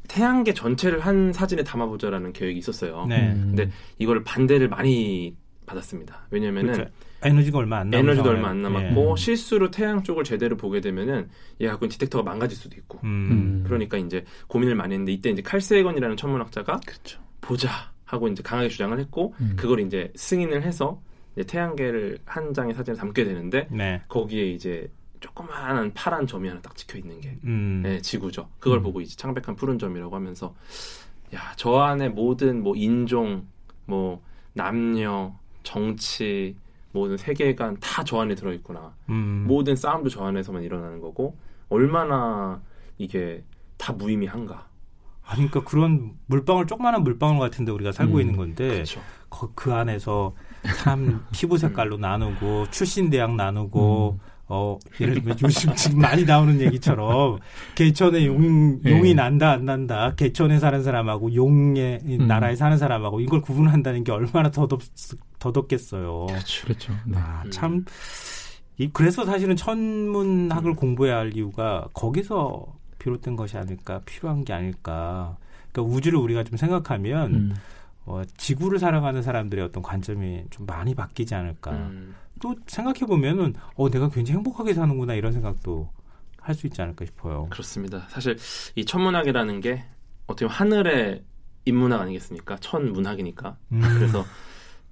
태양계 전체를 한 사진에 담아보자라는 계획이 있었어요. 네. 음. 근데 이걸 반대를 많이 받았습니다. 왜냐면은 그렇죠. 에너지가 얼마 안 에너지도 상황에- 얼마 안 남았고 예. 실수로 태양 쪽을 제대로 보게 되면은 얘 갖고 디텍터가 망가질 수도 있고. 음. 음. 그러니까 이제 고민을 많이 했는데 이때 이제 칼세건이라는 천문학자가 그렇죠. 보자 하고 이제 강하게 주장을 했고 음. 그걸 이제 승인을 해서 이제 태양계를 한 장의 사진을 담게 되는데 네. 거기에 이제 조그마한 파란 점이 하나 딱 찍혀 있는 게 음. 네, 지구죠. 그걸 음. 보고 이제 창백한 푸른 점이라고 하면서 야, 저 안에 모든 뭐 인종, 뭐 남녀, 정치, 모든 세계관 다 저 안에 들어 있구나. 음. 모든 싸움도 저 안에서만 일어나는 거고 얼마나 이게 다 무의미한가. 아, 그러니까 그런 물방울 조그마한 물방울 같은데 우리가 살고 음. 있는 건데. 거- 그 안에서 사람 피부 색깔로 나누고 출신 대학 나누고 어 예를 들면 요즘 지금 많이 나오는 얘기처럼 개천에 용, 예. 용이 난다 안 난다 개천에 사는 사람하고 용의 이 음. 나라에 사는 사람하고 이걸 구분한다는 게 얼마나 더덥 더덥겠어요. 그렇죠. 네. 아, 음. 참. 이, 그래서 사실은 천문학을 음. 공부해야 할 이유가 거기서 비롯된 것이 아닐까, 필요한 게 아닐까. 그러니까 우주를 우리가 좀 생각하면, 음. 어, 지구를 살아가는 사람들의 어떤 관점이 좀 많이 바뀌지 않을까. 음, 또 생각해 보면은, 어, 내가 굉장히 행복하게 사는구나, 이런 생각도 할 수 있지 않을까 싶어요. 그렇습니다. 사실 이 천문학이라는 게 어떻게 하늘의 인문학 아니겠습니까? 천문학이니까. 음. 그래서 아,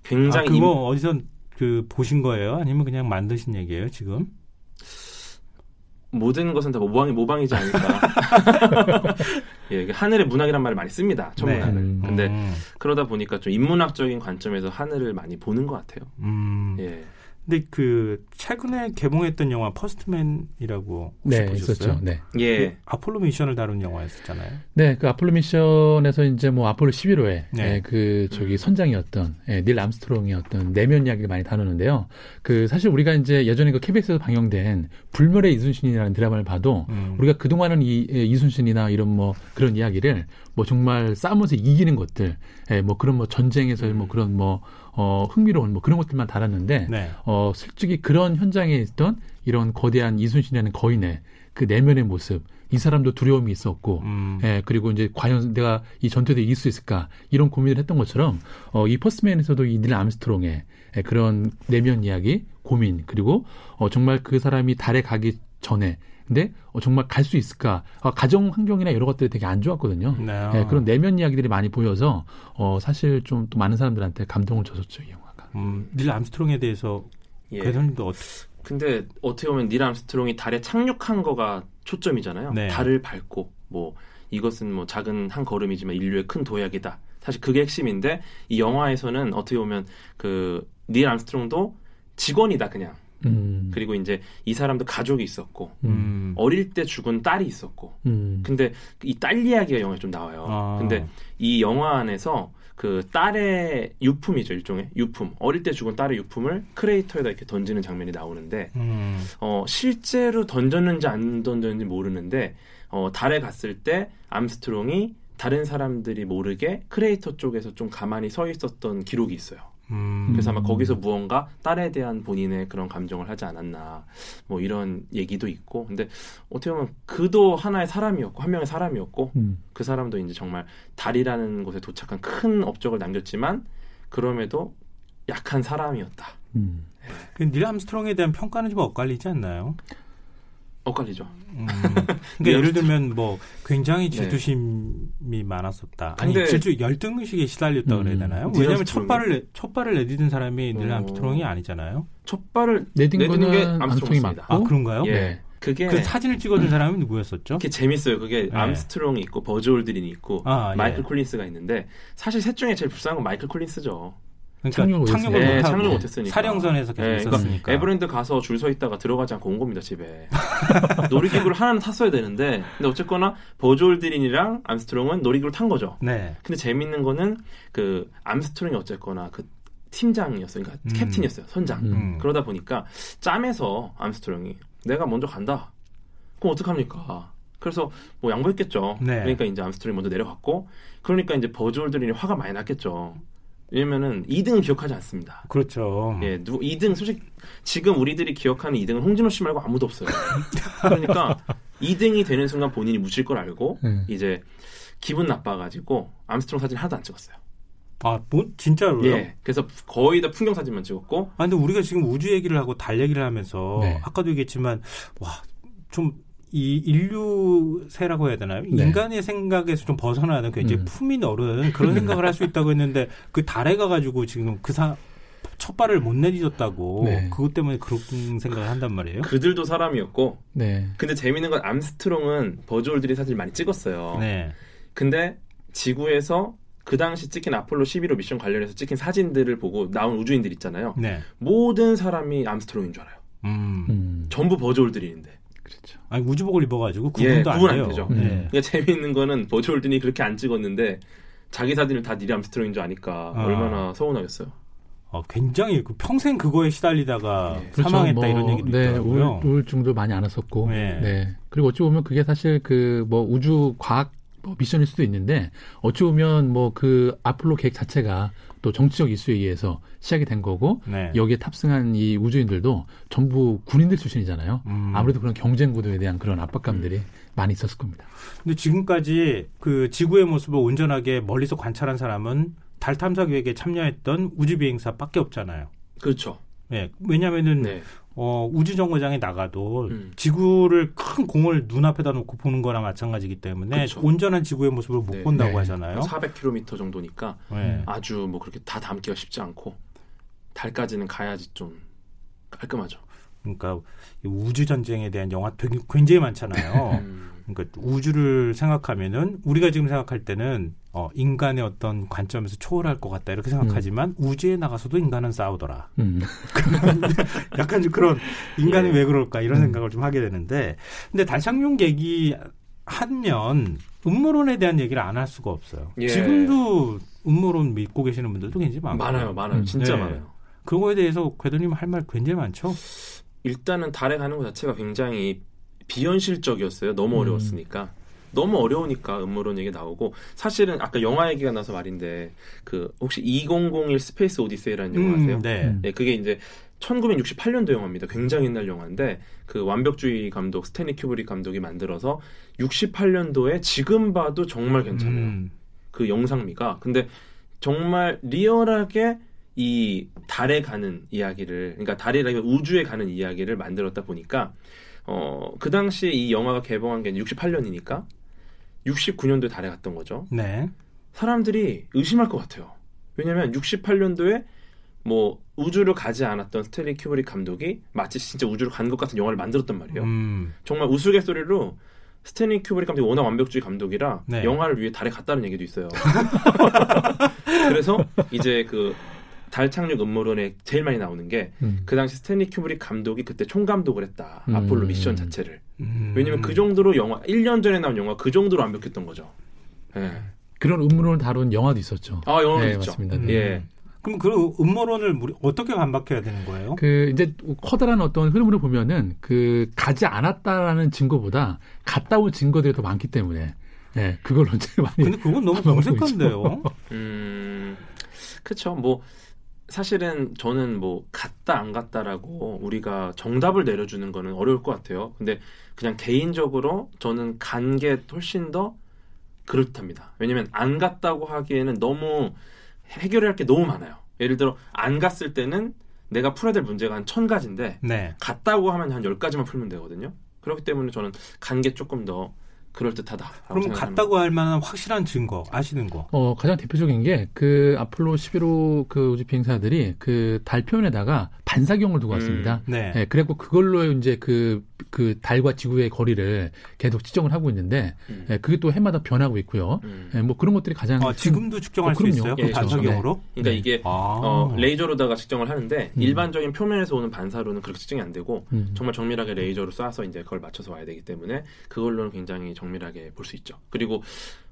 굉장히 그거 임- 어디서 그 보신 거예요? 아니면 그냥 만드신 얘기예요, 지금? 모든 것은 다 모방이 모방이지 않을까. 예, 하늘의 문학이란 말을 많이 씁니다. 천문학을. 네. 근데 음. 그러다 보니까 좀 인문학적인 관점에서 하늘을 많이 보는 것 같아요. 음. 예. 근데 그 최근에 개봉했던 영화 퍼스트맨이라고 혹시 네, 보셨어요? 있었죠. 네. 예. 그 아폴로 미션을 다룬 영화였었잖아요. 네, 그 아폴로 미션에서 이제 뭐 아폴로 11호에 네. 그 저기 음. 선장이었던 예, 닐 암스트롱의 어떤 내면 이야기를 많이 다루는데요. 그 사실 우리가 이제 예전에 그 KBS에서 방영된 불멸의 이순신이라는 드라마를 봐도 음. 우리가 그동안은 이 예, 이순신이나 이런 뭐 그런 이야기를 뭐 정말 싸우면서 이기는 것들, 예, 뭐 그런 뭐 전쟁에서 뭐 그런 뭐 어, 흥미로운 뭐 그런 것들만 달았는데 네. 어, 솔직히 그런 현장에 있던 이런 거대한 이순신이라는 거인의 그 내면의 모습, 이 사람도 두려움이 있었고, 음. 예, 그리고 이제 과연 내가 이 전투에 이길 수 있을까 이런 고민을 했던 것처럼 어, 이 퍼스맨에서도 이닐 암스트롱의 예, 그런 내면 이야기, 고민 그리고 어, 정말 그 사람이 달에 가기 전에 근데 어, 정말 갈 수 있을까? 어, 가정 환경이나 여러 것들이 되게 안 좋았거든요. 네. 예, 그런 내면 이야기들이 많이 보여서 어, 사실 좀 또 많은 사람들한테 감동을 줬었죠 이 영화가. 음, 닐 암스트롱에 대해서 예. 궤도님도 어떻게 근데 어떻게 보면 닐 암스트롱이 달에 착륙한 거가 초점이잖아요. 네. 달을 밟고 뭐 이것은 뭐 작은 한 걸음이지만 인류의 큰 도약이다. 사실 그게 핵심인데 이 영화에서는 어떻게 보면 그 닐 암스트롱도 직원이다 그냥. 음, 그리고 이제 이 사람도 가족이 있었고 음, 음. 어릴 때 죽은 딸이 있었고. 음, 근데 이 딸 이야기가 영화에 좀 나와요. 아. 근데 이 영화 안에서 그 딸의 유품이죠 일종의 유품 어릴 때 죽은 딸의 유품을 크레이터에다 이렇게 던지는 장면이 나오는데 음. 어 실제로 던졌는지 안 던졌는지 모르는데 어 달에 갔을 때 암스트롱이 다른 사람들이 모르게 크레이터 쪽에서 좀 가만히 서 있었던 기록이 있어요. 음. 그래서 아마 음. 거기서 무언가 딸에 대한 본인의 그런 감정을 하지 않았나 뭐 이런 얘기도 있고 근데 어떻게 보면 그도 하나의 사람이었고 한 명의 사람이었고 음, 그 사람도 이제 정말 달이라는 곳에 도착한 큰 업적을 남겼지만 그럼에도 약한 사람이었다. 음. 그 닐 암스트롱에 대한 평가는 좀 엇갈리지 않나요? 엇갈리죠. 음. 그러니까 예를 들면 뭐 굉장히 네. 질투심이 많았었다. 아니 근데- 질투 열등 의식에 시달렸다 음. 그래야 되나요? 닐 왜냐하면 첫 발을 내- 첫 발을 내디딘 사람이 닐 어. 암스트롱이 아니잖아요. 첫 발을 내딘 내딘 게 암스트롱이. 맞고 아 그런가요? 예. 네. 그게 그 사진을 찍어준 사람이 누구였었죠? 그게 재밌어요. 그게 네. 암스트롱이 있고 버즈 올드린이 있고 아, 예. 마이클 콜린스가 있는데 사실 셋 중에 제일 불쌍한 건 마이클 콜린스죠. 그러니까 착륙을 네, 못하고 착륙 못했으니까. 사령선에서 계속 네, 그러니까 있었으니까. 에버랜드 가서 줄 서 있다가 들어가지 않고 온 겁니다 집에. 놀이기구를 하나는 탔어야 되는데, 근데 어쨌거나 버즈올드린이랑 암스트롱은 놀이기구를 탄 거죠. 네. 근데 재밌는 거는 그 암스트롱이 어쨌거나 그 팀장이었어요. 그러니까 음. 캡틴이었어요. 선장. 음. 그러다 보니까 짬에서 암스트롱이 내가 먼저 간다. 그럼 어떡합니까? 그래서 뭐 양보했겠죠. 네. 그러니까 이제 암스트롱이 먼저 내려갔고 그러니까 이제 버즈올드린이 화가 많이 났겠죠. 왜냐면은 2등은 기억하지 않습니다. 그렇죠. 예, 누 2등 솔직히 지금 우리들이 기억하는 2등은 홍진호 씨 말고 아무도 없어요. 그러니까 2등이 되는 순간 본인이 묻힐 걸 알고 음. 이제 기분 나빠가지고 암스트롱 사진 하나도 안 찍었어요. 아, 뭐 진짜로요? 예, 그래서 거의 다 풍경 사진만 찍었고 아, 근데 우리가 지금 우주 얘기를 하고 달 얘기를 하면서 네. 아까도 얘기했지만 와, 좀 이 인류세라고 해야 되나요? 네. 인간의 생각에서 좀 벗어나는 굉장히 음. 품이 넓은 그런 생각을 할 수 있다고 했는데 그 달에 가가지고 지금 그 사, 첫 발을 못 내딛었다고 네. 그것 때문에 그런 생각을 한단 말이에요. 그들도 사람이었고 네. 근데 재밌는 건 암스트롱은 버즈올드린 사진을 많이 찍었어요. 네. 근데 지구에서 그 당시 찍힌 아폴로 11호 미션 관련해서 찍힌 사진들을 보고 나온 우주인들 있잖아요. 네. 모든 사람이 암스트롱인 줄 알아요. 음. 음. 전부 버즈올드린인데. 그렇죠. 아니 우주복을 입어가지고 예, 구분도 구분 안안 돼요. 되죠. 네. 그러니까 재미있는 거는 버즈올드린이 그렇게 안 찍었는데 자기 사진을 다 닐 암스트롱인 줄 아니까 아. 얼마나 서운하겠어요. 어, 굉장히 그 평생 그거에 시달리다가 예. 사망했다 그렇죠. 이런 얘기도 네, 있더라고요. 우울, 우울증도 많이 앓았었고. 네. 네. 그리고 어찌 보면 그게 사실 그 뭐 우주 과학 뭐 미션일 수도 있는데 어찌 보면 뭐 그 아폴로 계획 자체가 또 정치적 이슈에 의해서 시작이 된 거고 네. 여기에 탑승한 이 우주인들도 전부 군인들 출신이잖아요. 음. 아무래도 그런 경쟁 구도에 대한 그런 압박감들이 많이 있었을 겁니다. 근데 지금까지 그 지구의 모습을 온전하게 멀리서 관찰한 사람은 달 탐사 계획에 참여했던 우주 비행사밖에 없잖아요. 그렇죠. 예. 왜냐면은 네. 어, 우주 정거장에 나가도 음. 지구를 큰 공을 눈앞에다 놓고 보는 거랑 마찬가지이기 때문에 그쵸. 온전한 지구의 모습을 못 네. 본다고 네. 하잖아요. 400km 정도니까 네. 아주 뭐 그렇게 다 담기가 쉽지 않고 달까지는 가야지 좀 깔끔하죠. 그러니까 이 우주 전쟁에 대한 영화 되게 굉장히 많잖아요. 음. 그러니까 우주를 생각하면은 우리가 지금 생각할 때는 어, 인간의 어떤 관점에서 초월할 것 같다 이렇게 생각하지만 우주에 나가서도 인간은 싸우더라. 음. 약간 좀 그런 인간이 예. 왜 그럴까 이런 음. 생각을 좀 하게 되는데 근데 달착륙 얘기 하면 음모론에 대한 얘기를 안 할 수가 없어요. 예. 지금도 음모론 믿고 계시는 분들도 굉장히 많고 많아요, 많아요, 음. 진짜 네. 많아요. 그거에 대해서 궤도님 할 말 굉장히 많죠. 일단은 달에 가는 것 자체가 굉장히 비현실적이었어요. 너무 음. 어려웠으니까. 너무 어려우니까 음모론 얘기 나오고 사실은 아까 영화 얘기가 나서 말인데 그 혹시 2001 스페이스 오디세이라는 영화 아세요? 네. 음. 네, 그게 이제 1968년도 영화입니다. 굉장히 옛날 영화인데 그 완벽주의 감독 스탠리 큐브릭 감독이 만들어서 68년도에 지금 봐도 정말 괜찮아요. 음. 그 영상미가. 근데 정말 리얼하게 이 달에 가는 이야기를, 그러니까 달이라기 우주에 가는 이야기를 만들었다 보니까, 어, 그 당시에 이 영화가 개봉한 게 68년이니까, 69년도에 달에 갔던 거죠. 네. 사람들이 의심할 것 같아요. 왜냐면 68년도에 뭐 우주를 가지 않았던 스탠리 큐브릭 감독이 마치 진짜 우주를 간 것 같은 영화를 만들었단 말이에요. 음. 정말 우스갯소리로 스탠리 큐브릭 감독이 워낙 완벽주의 감독이라 네. 영화를 위해 달에 갔다는 얘기도 있어요. 그래서 이제 그 달 착륙 음모론에 제일 많이 나오는 게 그 음. 당시 스탠리 큐브릭 감독이 그때 총감독을 했다. 음. 아폴로 미션 자체를. 음. 왜냐면 그 정도로 영화 1년 전에 나온 영화 그 정도로 완벽했던 거죠. 예. 그런 음모론을 다룬 영화도 있었죠. 아, 영화도 네, 있죠. 맞습니다. 음. 예. 그럼 그 음모론을 어떻게 반박해야 되는 거예요? 그 이제 커다란 어떤 흐름으로 보면은 그 가지 않았다라는 증거보다 갔다 온 증거들이 더 많기 때문에 예, 그걸 언제 많이 근데 그건 너무 정색한데요. 음, 그쵸. 뭐, 사실은 저는 뭐, 갔다 안 갔다라고 우리가 정답을 내려주는 거는 어려울 것 같아요. 근데 그냥 개인적으로 저는 간 게 훨씬 더 그렇답니다. 왜냐면 안 갔다고 하기에는 너무 해결해야 할게 너무 많아요. 예를 들어, 안 갔을 때는 내가 풀어야 될 문제가 한 천 가지인데, 네. 갔다고 하면 한 열가지만 풀면 되거든요. 그렇기 때문에 저는 간 게 조금 더 그럴 듯하다. 그럼 갔다고 할 만한 확실한 증거 아시는 거? 어, 가장 대표적인 게 그 아폴로 11호 그 우주 비행사들이 그 달 표면에다가 반사경을 두고 음, 왔습니다. 네. 예, 그래갖고 그걸로 이제 그, 그 달과 지구의 거리를 계속 측정을 하고 있는데, 음. 예, 그게 또 해마다 변하고 있고요. 음. 예, 뭐 그런 것들이 가장. 아, 지금도 측정할 어, 수 그럼요. 있어요? 그 예, 그렇죠. 반사경으로? 그러니까 네. 이게 아. 어, 레이저로다가 측정을 하는데 음. 일반적인 표면에서 오는 반사로는 그렇게 측정이 안 되고 음. 정말 정밀하게 레이저로 쏴서 이제 그걸 맞춰서 와야 되기 때문에 그걸로는 굉장히 정밀하게 볼 수 있죠. 그리고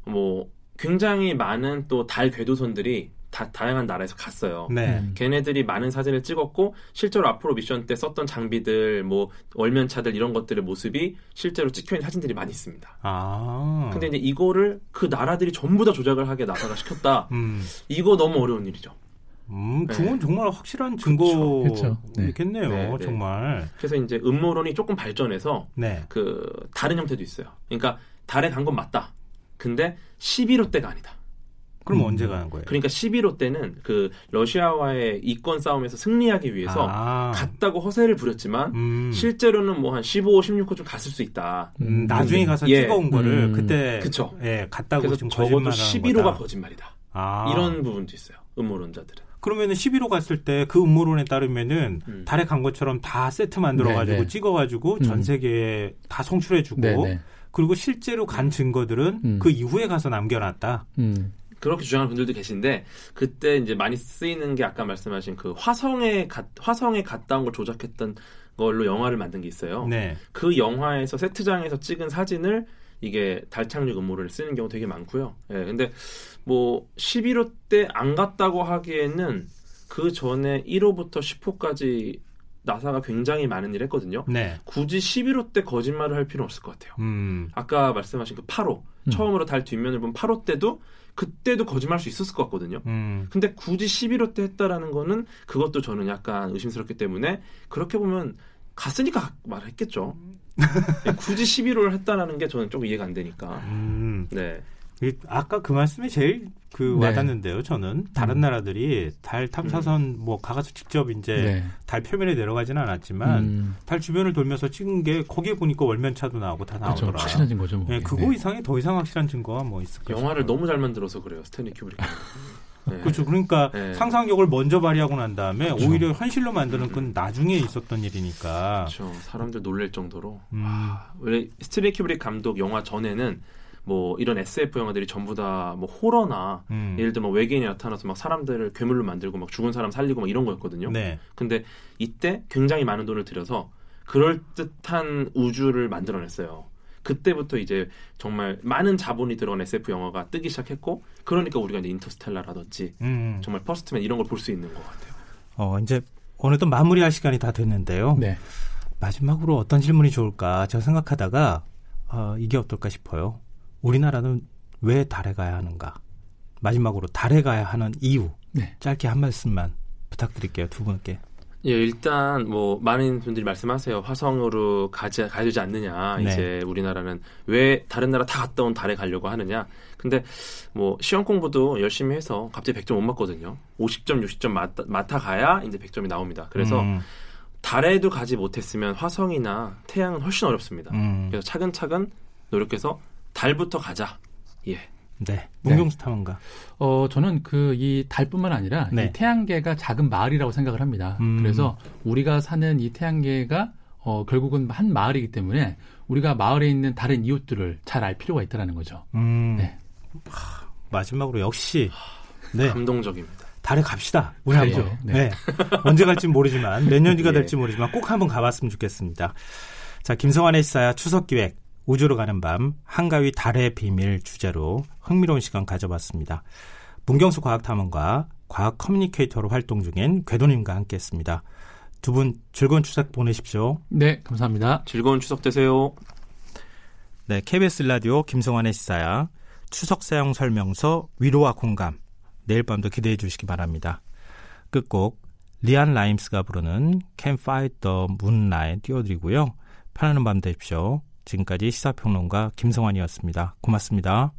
뭐 굉장히 많은 또 달 궤도선들이 다 다양한 나라에서 갔어요. 네. 음. 걔네들이 많은 사진을 찍었고 실제로 앞으로 미션 때 썼던 장비들 뭐 월면차들 이런 것들의 모습이 실제로 찍혀 있는 사진들이 많이 있습니다. 아. 근데 이제 이거를 그 나라들이 전부 다 조작을 하게 나사가 시켰다. 음. 이거 너무 어려운 일이죠. 음, 네. 그건 정말 확실한. 증거겠네요. 네, 네. 정말. 그래서 이제 음모론이 조금 발전해서 네. 그 다른 형태도 있어요. 그러니까 달에 간 건 맞다. 근데 11호 때가 아니다. 그럼 음. 언제 가는 거예요? 그러니까 11호 때는 그 러시아와의 이권 싸움에서 승리하기 위해서 아. 갔다고 허세를 부렸지만 음. 실제로는 뭐 한 15, 16호 좀 갔을 수 있다. 음, 나중에 가서 예. 찍어온 거를 음. 그때 그쵸. 예, 갔다고 그래서 적어도 거짓말하는 11호가 거다. 거짓말이다. 아. 이런 부분도 있어요. 음모론자들은. 그러면은 11호 갔을 때 그 음모론에 따르면은 음. 달에 간 것처럼 다 세트 만들어가지고 네, 네. 찍어가지고 음. 전 세계에 다 송출해주고 네네. 그리고 실제로 간 증거들은 음. 그 이후에 가서 남겨놨다. 음. 그렇게 주장하는 분들도 계신데 그때 이제 많이 쓰이는 게 아까 말씀하신 그 화성에 가, 화성에 갔다 온 걸 조작했던 걸로 영화를 만든 게 있어요. 네. 그 영화에서 세트장에서 찍은 사진을 이게 달 착륙 음모를 쓰는 경우 되게 많고요. 예, 근데 뭐 11호 때 안 갔다고 하기에는 그 전에 1호부터 10호까지 나사가 굉장히 많은 일을 했거든요. 네. 굳이 11호 때 거짓말을 할 필요는 없을 것 같아요. 음. 아까 말씀하신 그 8호 음. 처음으로 달 뒷면을 본 8호 때도 그때도 거짓말할 수 있었을 것 같거든요. 음. 근데 굳이 11호 때 했다라는 거는 그것도 저는 약간 의심스럽기 때문에 그렇게 보면 갔으니까 말했겠죠. 네, 굳이 11호를 했다라는 게 저는 조금 이해가 안 되니까. 음. 네. 이- 아까 그 말씀이 제일 그 네. 와닿는데요. 저는 다른 음. 나라들이 달 탐사선 뭐 가 가서 직접 이제 네. 달 표면에 내려가지는 않았지만 음. 달 주변을 돌면서 찍은 게 거기에 보니까 월면차도 나오고 다 그렇죠. 나오더라. 확실해진 거죠. 뭐. 예, 네. 그거 이상의 더 이상 확실한 증거가 뭐 있을까요? 영화를 너무 잘 만들어서 그래요. 스탠리 큐브릭. 네. 그렇죠. 그러니까 네. 상상력을 먼저 발휘하고 난 다음에 그렇죠. 오히려 현실로 만드는 건 음. 나중에 있었던 일이니까. 그렇죠. 사람들 놀랄 정도로. 음, 원래 스탠리 큐브릭 감독 영화 전에는 뭐 이런 SF 영화들이 전부 다 뭐 호러나 음. 예를 들면 외계인이 나타나서 막 사람들을 괴물로 만들고 막 죽은 사람 살리고 막 이런 거였거든요. 네. 근데 이때 굉장히 많은 돈을 들여서 그럴 듯한 우주를 만들어냈어요. 그때부터 이제 정말 많은 자본이 들어간 SF 영화가 뜨기 시작했고, 그러니까 우리가 이제 인터스텔라라든지 음. 정말 퍼스트맨 이런 걸 볼 수 있는 것 같아요. 어, 이제 어느덧 마무리할 시간이 다 됐는데요. 네. 마지막으로 어떤 질문이 좋을까 제가 생각하다가 어, 이게 어떨까 싶어요. 우리나라는 왜 달에 가야 하는가? 마지막으로 달에 가야 하는 이유 네. 짧게 한 말씀만 부탁드릴게요 두 분께. 예, 일단 뭐 많은 분들이 말씀하세요. 화성으로 가지 가야 되지 않느냐. 네. 이제 우리나라는 왜 다른 나라 다 갔다 온 달에 가려고 하느냐. 근데 뭐 시험 공부도 열심히 해서 갑자기 100점 못 맞거든요. 50점, 60점 맞다, 맡아 가야 이제 100점이 나옵니다. 그래서 음, 달에도 가지 못했으면 화성이나 태양은 훨씬 어렵습니다. 음, 그래서 차근차근 노력해서 달부터 가자. 예. 네. 문경수 탐험가. 어, 저는 그 이 달뿐만 아니라 네. 이 태양계가 작은 마을이라고 생각을 합니다. 음. 그래서 우리가 사는 이 태양계가 어, 결국은 한 마을이기 때문에 우리가 마을에 있는 다른 이웃들을 잘 알 필요가 있다는 거죠. 음, 네. 하, 마지막으로 역시 네 감동적입니다. 달에 갑시다. 우리. 한번. 네. 네. 언제 갈지 모르지만 몇 년뒤가 예. 될지 모르지만 꼭 한번 가봤으면 좋겠습니다. 자, 김성환의 시사야 추석 기획 우주로 가는 밤 한가위 달의 비밀 주제로 흥미로운 시간 가져봤습니다. 문경수 과학탐험가 과학 커뮤니케이터로 활동 중인 궤도님과 함께했습니다. 두 분 즐거운 추석 보내십시오. 네, 감사합니다. 즐거운 추석 되세요. 네, KBS 라디오 김성환의 시사야 추석 사용 설명서 위로와 공감 내일 밤도 기대해 주시기 바랍니다. 끝곡 리안 라임스가 부르는 Can't Fight the Moonlight 띄워드리고요. 편안한 밤 되십시오. 지금까지 시사평론가 김성환이었습니다. 고맙습니다.